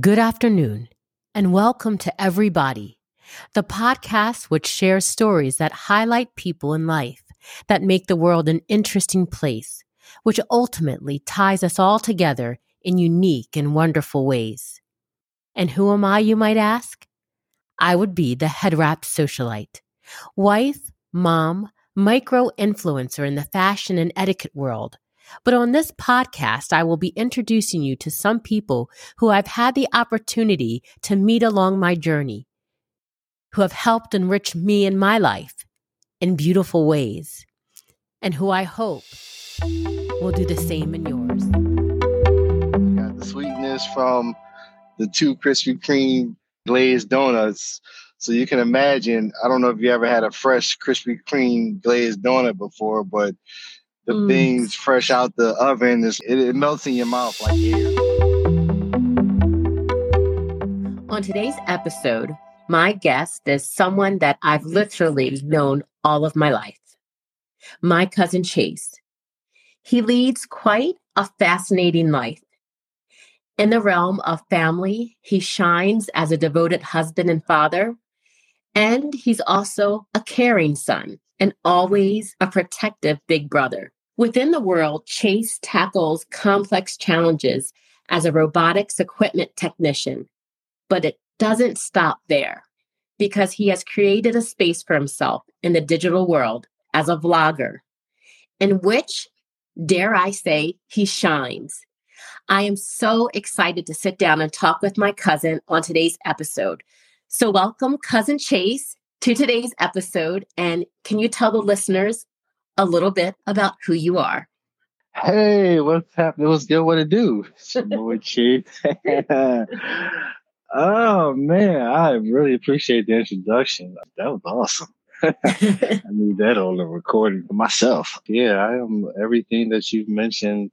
Good afternoon, and welcome to Everybody, the podcast which shares stories that highlight people in life that make the world an interesting place, which ultimately ties us all together in unique and wonderful ways. And who am I, you might ask? I would be the head wrap socialite, wife, mom, micro influencer in the fashion and etiquette world but on this podcast, I will be introducing you to some people who I've had the opportunity to meet along my journey, who have helped enrich me in my life in beautiful ways, and who I hope will do the same in yours. Got the sweetness from the two Krispy Kreme glazed donuts. So you can imagine, I don't know if you ever had a fresh Krispy Kreme glazed donut before, but the mm. things fresh out the oven. It, it melts in your mouth like air. On today's episode, my guest is someone that I've literally known all of my life my cousin Chase. He leads quite a fascinating life. In the realm of family, he shines as a devoted husband and father, and he's also a caring son and always a protective big brother. Within the world, Chase tackles complex challenges as a robotics equipment technician, but it doesn't stop there because he has created a space for himself in the digital world as a vlogger, in which, dare I say, he shines. I am so excited to sit down and talk with my cousin on today's episode. So, welcome, Cousin Chase, to today's episode. And can you tell the listeners a little bit about who you are. Hey, what's happening? What's good? What to do? Boy, Chief. oh man, I really appreciate the introduction. That was awesome. I need that on the recording for myself. Yeah, I am everything that you've mentioned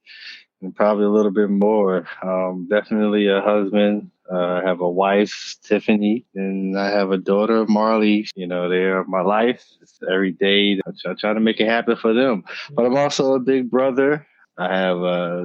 and probably a little bit more. Um, definitely a husband, uh, I have a wife, Tiffany, and I have a daughter, Marley. You know, they are my life. It's every day. I try, I try, to make it happen for them. But I'm also a big brother. I have uh,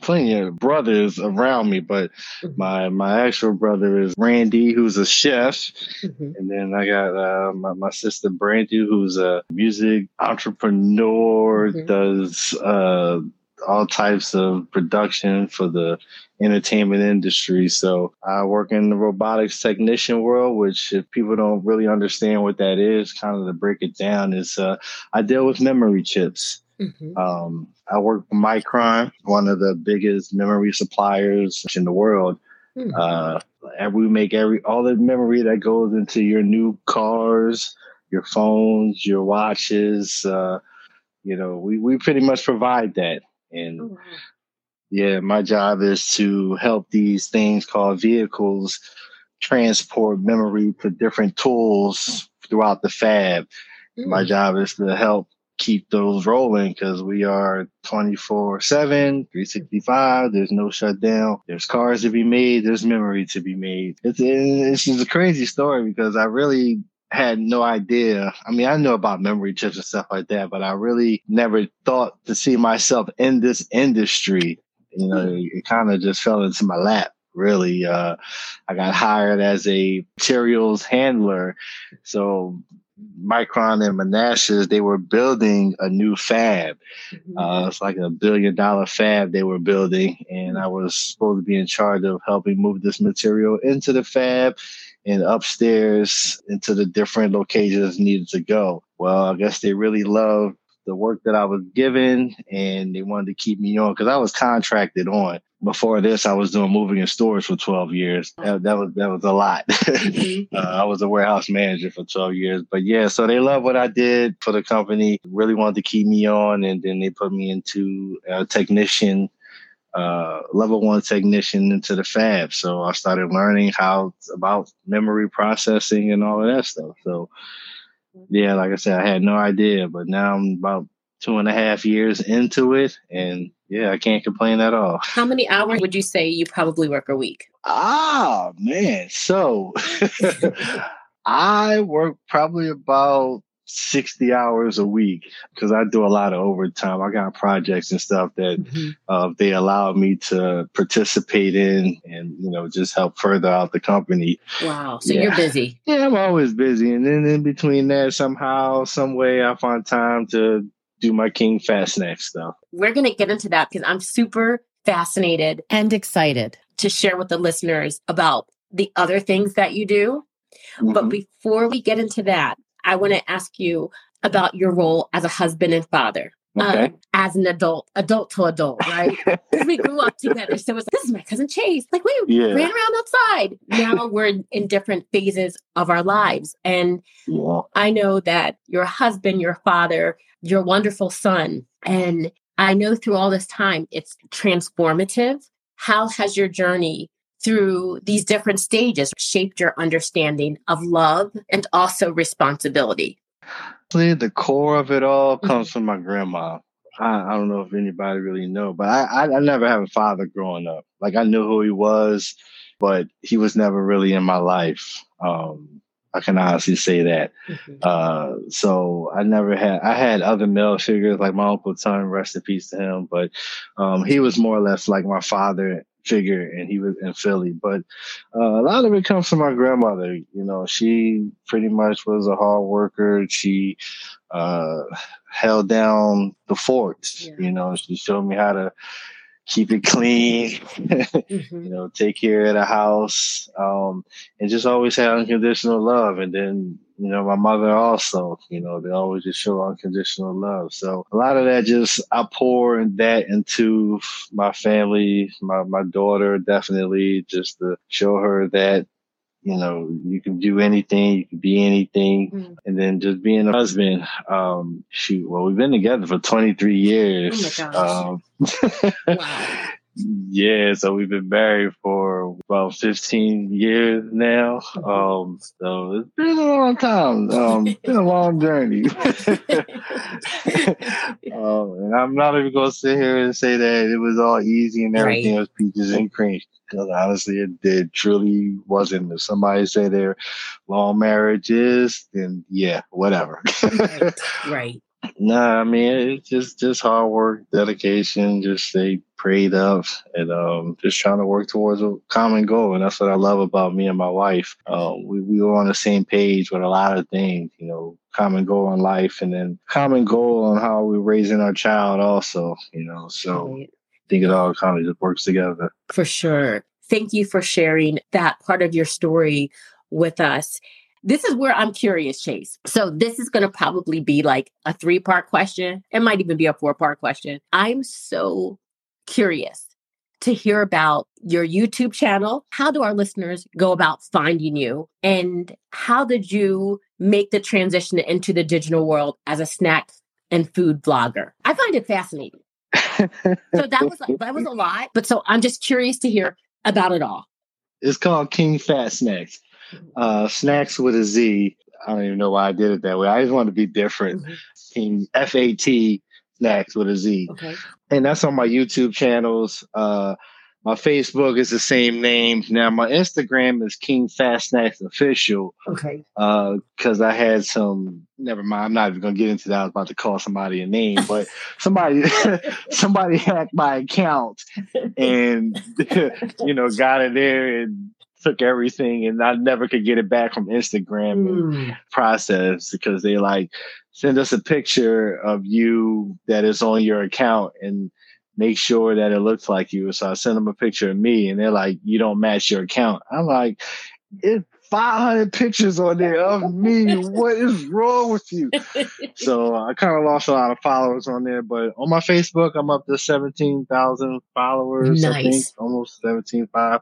plenty of brothers around me, but mm-hmm. my my actual brother is Randy, who's a chef, mm-hmm. and then I got uh, my, my sister Brandy, who's a music entrepreneur, mm-hmm. does uh, all types of production for the entertainment industry. So I work in the robotics technician world, which if people don't really understand what that is, kind of to break it down, is uh, I deal with memory chips. Mm-hmm. Um, I work for Micron, one of the biggest memory suppliers in the world. Mm-hmm. Uh, and we make every all the memory that goes into your new cars, your phones, your watches. Uh, you know, we, we pretty much provide that. And oh, wow. yeah, my job is to help these things called vehicles transport memory to different tools throughout the fab. Mm. My job is to help keep those rolling because we are 24 7 365 there's no shutdown there's cars to be made there's memory to be made it's, it's just a crazy story because i really had no idea. I mean, I know about memory chips and stuff like that, but I really never thought to see myself in this industry. You know, hmm. it kind of just fell into my lap. Really, uh, I got hired as a materials handler. So Micron and Manassas, they were building a new fab. Mm-hmm. Uh, it's like a billion dollar fab they were building, and I was supposed to be in charge of helping move this material into the fab and upstairs into the different locations needed to go. Well, I guess they really loved the work that I was given and they wanted to keep me on because I was contracted on. Before this, I was doing moving and storage for 12 years. That, that was that was a lot. Mm-hmm. uh, I was a warehouse manager for 12 years. But yeah, so they love what I did for the company, really wanted to keep me on. And then they put me into a technician uh, level one technician into the fab. So I started learning how about memory processing and all of that stuff. So yeah, like I said, I had no idea, but now I'm about two and a half years into it, and yeah, I can't complain at all. How many hours would you say you probably work a week? Ah, man. So I work probably about 60 hours a week because I do a lot of overtime. I got projects and stuff that mm-hmm. uh, they allow me to participate in and, you know, just help further out the company. Wow. So yeah. you're busy. Yeah, I'm always busy. And then in between that, somehow, some way, I find time to do my King Fat Snack stuff. We're going to get into that because I'm super fascinated and excited to share with the listeners about the other things that you do. Mm-hmm. But before we get into that, I want to ask you about your role as a husband and father. Okay. Um, as an adult, adult to adult, right? we grew up together. So it's this is my cousin Chase. Like we yeah. ran around outside. Now we're in, in, different phases of our lives. And yeah. I know that your husband, your father, your wonderful son, and I know through all this time it's transformative. How has your journey through these different stages shaped your understanding of love and also responsibility? The core of it all mm-hmm. comes from my grandma. I, I, don't know if anybody really know, but I, I, I never had a father growing up. Like I knew who he was, but he was never really in my life. Um, I can honestly say that. Mm-hmm. Uh, so I never had, I had other male figures like my Uncle Tom, rest in peace to him, but um, he was more or less like my father figure and he was in Philly. But uh, a lot of it comes from my grandmother. You know, she pretty much was a hard worker. She uh, held down the forts. Yeah. You know, she showed me how to keep it clean, mm-hmm. you know, take care of the house, um, and just always have unconditional love. And then, you know, my mother also, you know, they always just show unconditional love. So a lot of that just, I pour that into my family, my, my daughter, definitely just to show her that you know, you can do anything, you can be anything. Mm. And then just being a husband, um, shoot, well, we've been together for 23 years. Oh um, wow. Yeah, so we've been married for about 15 years now. Um, so it's been a long time. Um, it's been a long journey. um, and I'm not even going to sit here and say that it was all easy and everything right. was peaches and cream. Because honestly, it did truly wasn't. If somebody say they're long marriages, then yeah, whatever. right. right. Nah, I mean it's just just hard work, dedication, just stay prayed up, and um, just trying to work towards a common goal. And that's what I love about me and my wife. Uh, we we were on the same page with a lot of things, you know, common goal in life, and then common goal on how we're raising our child, also, you know. So right. I think it all kind of just works together. For sure. Thank you for sharing that part of your story with us. This is where I'm curious, Chase. So, this is going to probably be like a three part question. It might even be a four part question. I'm so curious to hear about your YouTube channel. How do our listeners go about finding you? And how did you make the transition into the digital world as a snack and food vlogger? I find it fascinating. so that was that was a lot, but so I'm just curious to hear about it all. It's called King Fat Snacks uh, snacks with a Z. I don't even know why I did it that way. I just want to be different. Mm-hmm. F A T snacks with a Z. Okay. And that's on my YouTube channels. Uh, my Facebook is the same name. Now my Instagram is King Fat Snacks Official. Okay. Because uh, I had some. Never mind. I'm not even gonna get into that. I was about to call somebody a name, but somebody somebody hacked my account and you know got it there and took everything and I never could get it back from Instagram mm. process because they like send us a picture of you that is on your account and make sure that it looks like you. So I send them a picture of me and they're like, you don't match your account. I'm like, it's 500 pictures on there of me. what is wrong with you? so I kind of lost a lot of followers on there, but on my Facebook, I'm up to 17,000 followers. Nice. I think almost 17,500.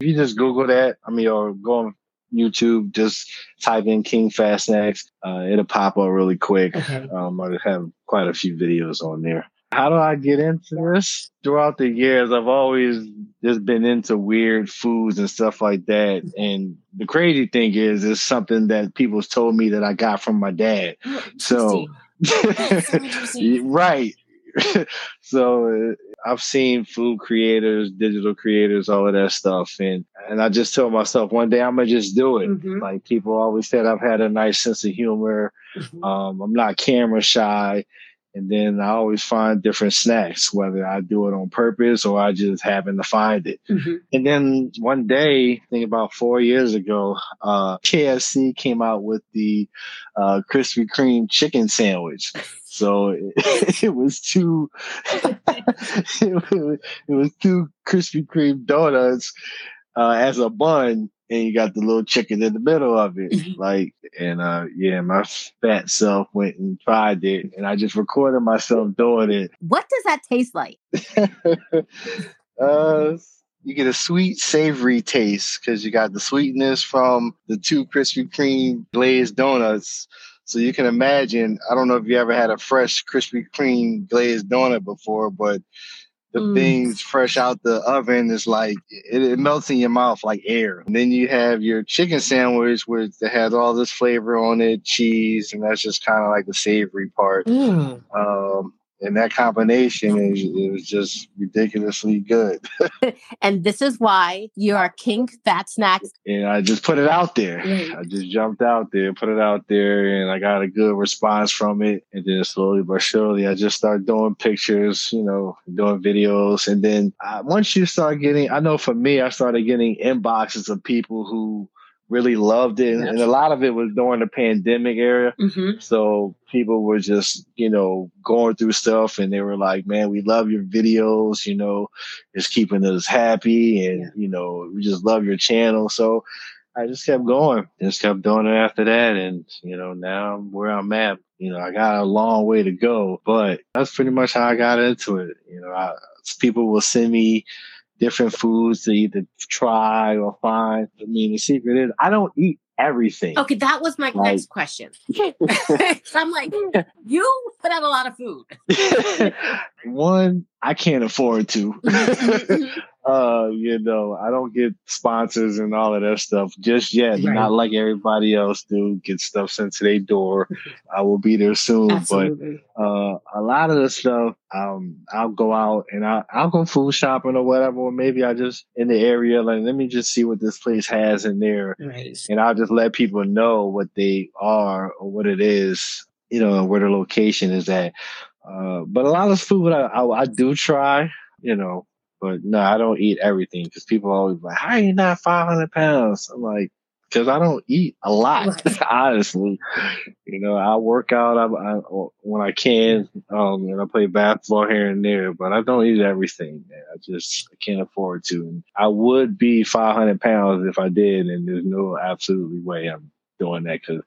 If you just Google that, I mean, or go on YouTube, just type in King Fat Snacks. Uh, it'll pop up really quick. Okay. Um, I have quite a few videos on there. How do I get into this? Throughout the years, I've always just been into weird foods and stuff like that. And the crazy thing is, it's something that people's told me that I got from my dad. So, so right. so I've seen food creators, digital creators, all of that stuff, and and I just told myself one day I'm gonna just do it. Mm-hmm. Like people always said, I've had a nice sense of humor. Mm-hmm. Um, I'm not camera shy. And then I always find different snacks, whether I do it on purpose or I just happen to find it. Mm-hmm. And then one day, I think about four years ago, uh, KFC came out with the uh, Krispy Kreme chicken sandwich. So it, it was two, it was two Krispy Kreme donuts uh, as a bun and you got the little chicken in the middle of it. Mm-hmm. Like, and uh, yeah, my fat self went and tried it, and I just recorded myself doing it. What does that taste like? uh, you get a sweet, savory taste because you got the sweetness from the two Krispy Kreme glazed donuts. So you can imagine. I don't know if you ever had a fresh Krispy Kreme glazed donut before, but the mm. things fresh out the oven is like it, it, melts in your mouth like air. And then you have your chicken sandwich which that has all this flavor on it, cheese, and that's just kind of like the savory part. Mm. Um, and that combination is it was just ridiculously good. and this is why you are king fat snacks. And I just put it out there. Right. I just jumped out there, put it out there, and I got a good response from it. And then slowly but surely, I just started doing pictures, you know, doing videos. And then uh, once you start getting, I know for me, I started getting inboxes of people who really loved it. And, a lot of it was during the pandemic era. Mm-hmm. So people were just, you know, going through stuff and they were like, man, we love your videos, you know, it's keeping us happy and, yeah. you know, we just love your channel. So I just kept going, just kept doing it after that. And, you know, now I'm where I'm at. You know, I got a long way to go, but that's pretty much how I got into it. You know, I, people will send me different foods to either try or find. I mean, the secret is I don't eat everything. Okay, that was my like, next question. I'm like, you put out a lot of food. One, I can't afford to. Uh, you know, I don't get sponsors and all of that stuff just yet. Right. Not like everybody else do. Get stuff sent to their door. I will be there soon. Absolutely. But uh, a lot of the stuff, um, I'll go out and I'll, I'll go food shopping or whatever. Or maybe I just in the area, like, let me just see what this place has in there. Right. And I'll just let people know what they are or what it is, you know, where the location is at. Uh, but a lot of the food I, I, I do try, you know, but no, I don't eat everything because people always like, "How are you not 500 pounds?" I'm like, because I don't eat a lot, honestly. You know, I work out I, I, when I can, um, and I play basketball here and there, but I don't eat everything. Man. I just I can't afford to. And I would be 500 pounds if I did, and there's no absolutely way I'm doing that because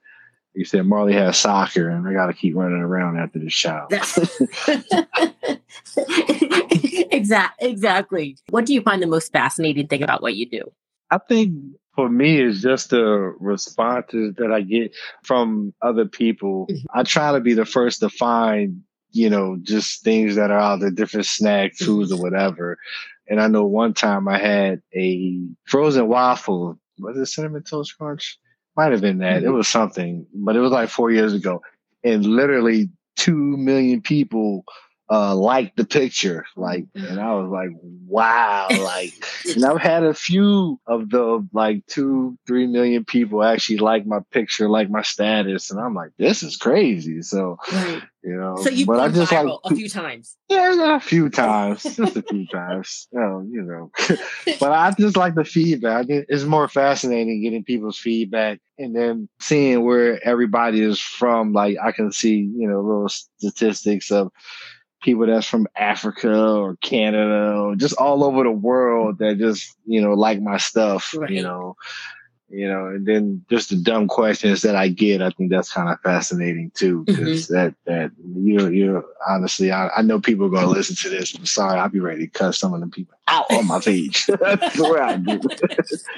he said Marley has soccer, and I got to keep running around after the shower. exactly. Exactly. What do you find the most fascinating thing about what you do? I think for me it's just the responses that I get from other people. Mm-hmm. I try to be the first to find, you know, just things that are out there, different snacks, foods, or whatever. And I know one time I had a frozen waffle. Was it cinnamon toast crunch? Might have been that. Mm-hmm. It was something, but it was like four years ago. And literally two million people uh liked the picture. Like mm-hmm. and I was like, wow, like and I've had a few of the like two, three million people actually like my picture, like my status, and I'm like, this is crazy. So right. You know, so you've but I just like a few times. Yeah, a few times, just a few times. You know, you know. but I just like the feedback. It's more fascinating getting people's feedback and then seeing where everybody is from. Like I can see, you know, little statistics of people that's from Africa or Canada or just all over the world that just you know like my stuff. Right. You know, you know, and then just the dumb questions that I get, I think that's kind of fascinating too, because mm-hmm. that that you you honestly, I, I know people are going to listen to this. I'm sorry, I'll be ready to cut some of the people out on my page. that's where I do.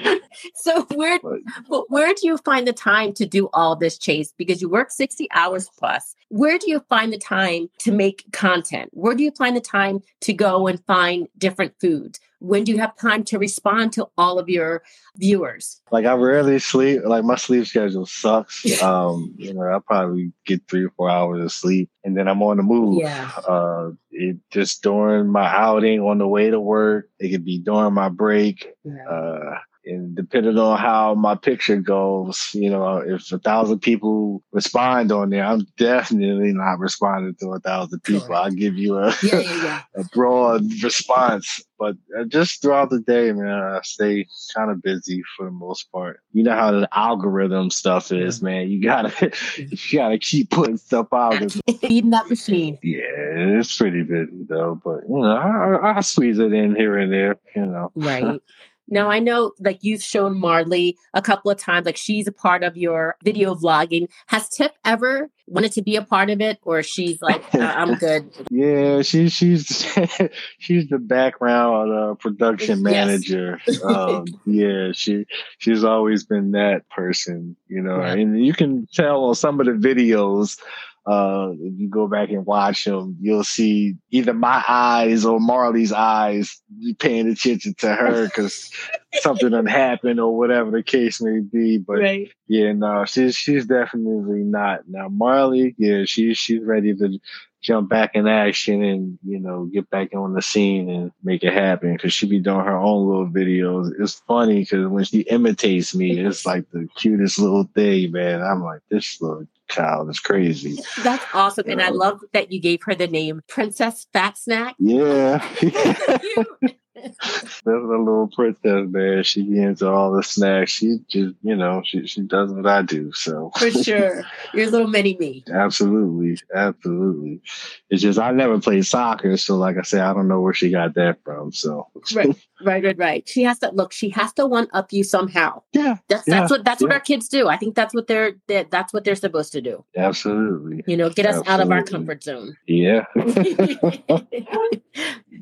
so where but, where do you find the time to do all this, Chase? Because you work sixty hours plus. Where do you find the time to make content? Where do you find the time to go and find different foods? when do you have time to respond to all of your viewers? Like I rarely sleep. Like my sleep schedule sucks. um, you know, I probably get three or four hours of sleep, and then I'm on the move. Yeah. Uh, it just during my outing on the way to work. It could be during my break. Yeah. Uh, and depending on how my picture goes, you know, if a thousand people respond on there, I'm definitely not responding to a thousand people. I'll give you a, yeah, yeah, yeah. a broad response. But uh, just throughout the day, man, I stay kind of busy for the most part. You know how the algorithm stuff is, man. You gotta, you gotta keep putting stuff out. Feeding that machine. Yeah, it's pretty busy though. But you know, I, I squeeze it in here and there. You know, right. Now I know like you've shown Marley a couple of times, like she's a part of your video vlogging. Has Tip ever wanted to be a part of it, or she's like, uh, I'm good? yeah, she, she's she's the background uh, production manager. Yes. um, yeah, she she's always been that person, you know, yeah. and you can tell on some of the videos uh, if you go back and watch them, you'll see either my eyes or Marley's eyes paying attention to her because something had happened or whatever the case may be. But right. yeah, no, she's she's definitely not. Now Marley, yeah, she's she's ready to jump back in action and you know get back on the scene and make it happen because she be doing her own little videos it's funny because when she imitates me it's like the cutest little thing man i'm like this little child is crazy. That's awesome. and I love that you gave her the name Princess Fat Snack. Yeah. That's a little princess, man. She into all the snacks. She just, you know, she she does what I do. So for sure, you're a little mini me. Absolutely, absolutely. It's just I never played soccer, so like I said, I don't know where she got that from. So right, right, right, right. She has to look. She has to one up you somehow. Yeah, that's yeah, that's what that's yeah. what our kids do. I think that's what they're that's what they're supposed to do. Absolutely. You know, get us absolutely. out of our comfort zone. Yeah.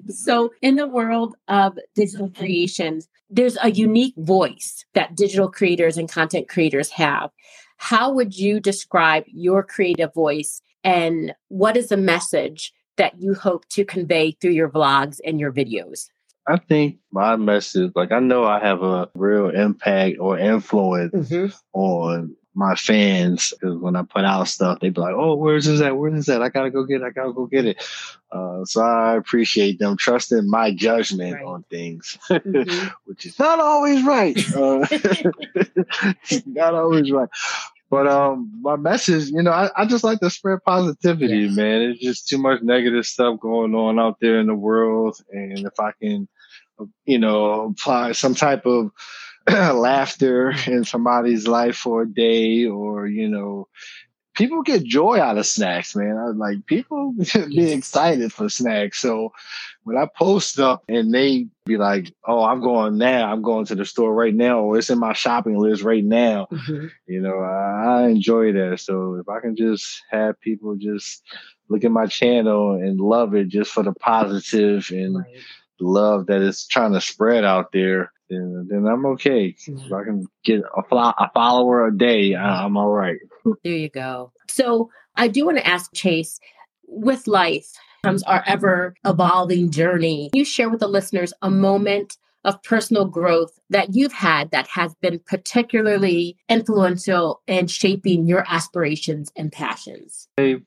so in the world of digital creations, there's a unique voice that digital creators and content creators have. How would you describe your creative voice and what is the message that you hope to convey through your vlogs and your videos? I think my message, like I know I have a real impact or influence mm-hmm. on my fans because when I put out stuff, they be like, "Oh, where's this at? Where's this at? I gotta go get it. I gotta go get it." Uh, so I appreciate them trusting my judgment right. on things, mm-hmm. which is not always right. Uh, not always right. But um, my message, you know, I, I just like to spread positivity, yes. man. It's just too much negative stuff going on out there in the world, and if I can, you know, apply some type of laughter in somebody's life for a day or, you know, people get joy out of snacks, man. I like people be excited for snacks. So when I post stuff and they be like, "Oh, I'm going now. I'm going to the store right now, or it's in my shopping list right now," mm-hmm. you know, I, I, enjoy that. So if I can just have people just look at my channel and love it just for the positive and right. love that it's trying to spread out there, then, then I'm okay. If I can get a, a follower a day, I'm all right. There you go. So I do want to ask Chase, with life comes our ever evolving journey. You share with the listeners a moment of personal growth that you've had that has been particularly influential in shaping your aspirations and passions? Hey,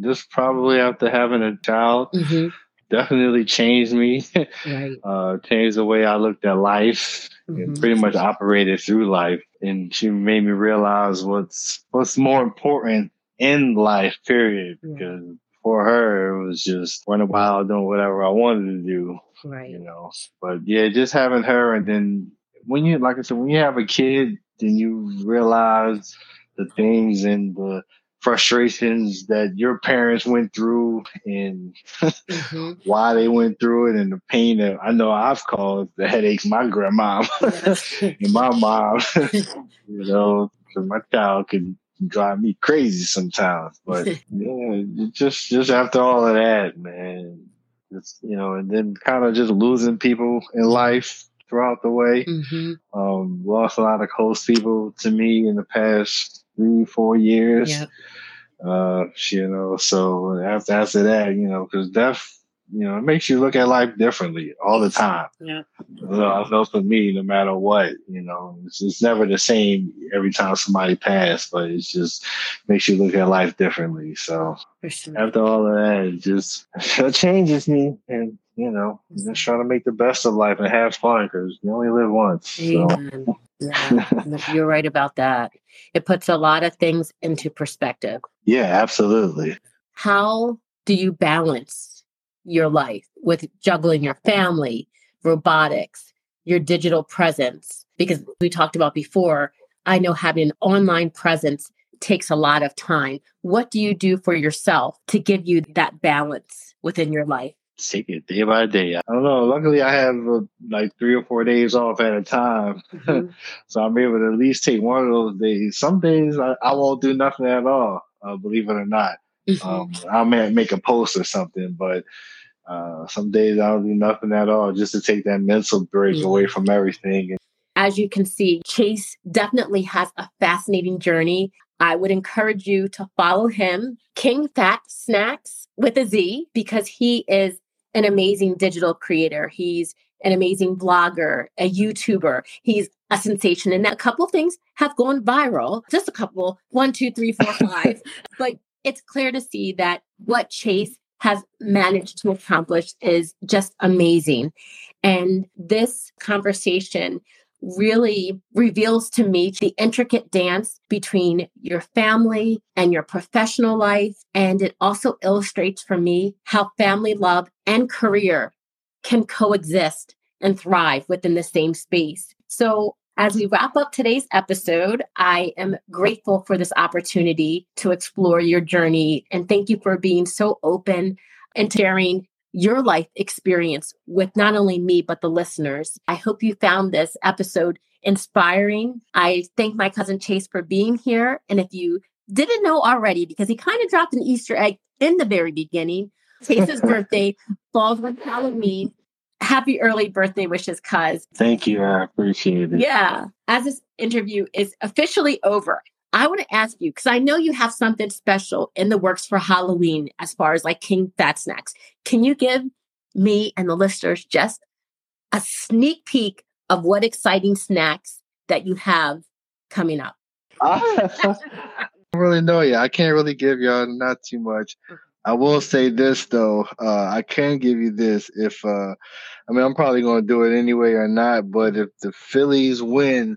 just probably after having a child. Mm-hmm definitely changed me. right. uh, changed the way I looked at life mm-hmm. and pretty much operated through life. And she made me realize what's what's more important in life, period. Yeah. Because for her, it was just running wild, doing whatever I wanted to do. Right. You know. But yeah, just having her and then when you like I said, when you have a kid, then you realize the things and the frustrations that your parents went through and mm-hmm. why they went through it and the pain that I know I've caused the headaches my grandma and my mom, you know, my child can drive me crazy sometimes. But yeah, just just after all of that, man, it's you know, and then kind of just losing people in life throughout the way. Mm-hmm. Um, lost a lot of close people to me in the past three, four years. Yep. Uh, you know, so after after that, you know, because death you know, it makes you look at life differently all the time. Yeah. So I know for me, no matter what, you know, it's, it's never the same every time somebody passed, but it just makes you look at life differently. So sure. after all of that, it just it changes me. And, you know, just trying to make the best of life and have fun because you only live once. So. Yeah, you're right about that. It puts a lot of things into perspective. Yeah, absolutely. How do you balance your life with juggling your family, robotics, your digital presence? Because we talked about before, I know having an online presence takes a lot of time. What do you do for yourself to give you that balance within your life? take it day by day. I don't know. Luckily, I have uh, like three or four days off at a time, mm-hmm. so I'm able to at least take one of those days. Some days I, I won't do nothing at all. Uh, believe it or not, mm-hmm. um, I may make a post or something, but uh, some days I don't do nothing at all just to take that mental break mm-hmm. away from everything. As you can see, Chase definitely has a fascinating journey. I would encourage you to follow him, King Fat Snacks with a Z, because he is an amazing digital creator. He's an amazing vlogger, a YouTuber. He's a sensation. And a couple of things have gone viral. Just a couple, one, two, three, four, five. but it's clear to see that what Chase has managed to accomplish is just amazing. And this conversation really reveals to me the intricate dance between your family and your professional life. And it also illustrates for me how family love and career can coexist and thrive within the same space. So, as we wrap up today's episode, I am grateful for this opportunity to explore your journey. And thank you for being so open and sharing your life experience with not only me, but the listeners. I hope you found this episode inspiring. I thank my cousin Chase for being here. And if you didn't know already, because he kind of dropped an Easter egg in the very beginning, Chase's birthday falls on Halloween. Happy early birthday wishes, cuz. Thank you. I appreciate it. Yeah. As this interview is officially over, I want to ask you because I know you have something special in the works for Halloween as far as like King Fat Snacks. Can you give me and the listeners just a sneak peek of what exciting snacks that you have coming up? I don't really know yet. I can't really give y'all not too much. Mm-hmm. I will say this though. Uh, I can give you this if uh, I mean I'm probably going to do it anyway or not. But if the Phillies win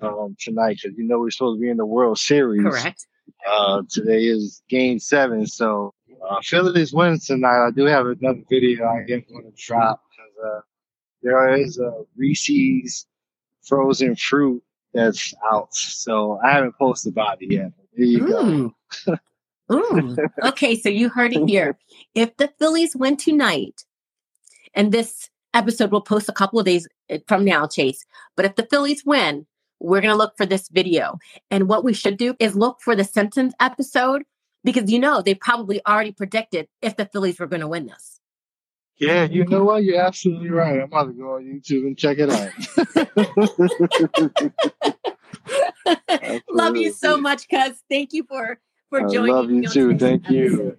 um, tonight because you know we're supposed to be in the World Series. Correct. Uh, today is Game Seven, so uh, Phillies win tonight. I do have another video I am going to drop because uh, there is a Reese's frozen fruit that's out, so I haven't posted about it yet. There you go. mm. Okay, so you heard it here. If the Phillies win tonight, and this episode will post a couple of days uh, from now, Chase. But if the Phillies win, we're going to look for this video. And what we should do is look for the Simpsons episode because you know they probably already predicted if the Phillies were going to win this. Yeah, you know what? You're absolutely right. I'm about to go on YouTube and check it out. love you so much, cuz. Thank you for for joining. I love you too. Thank you.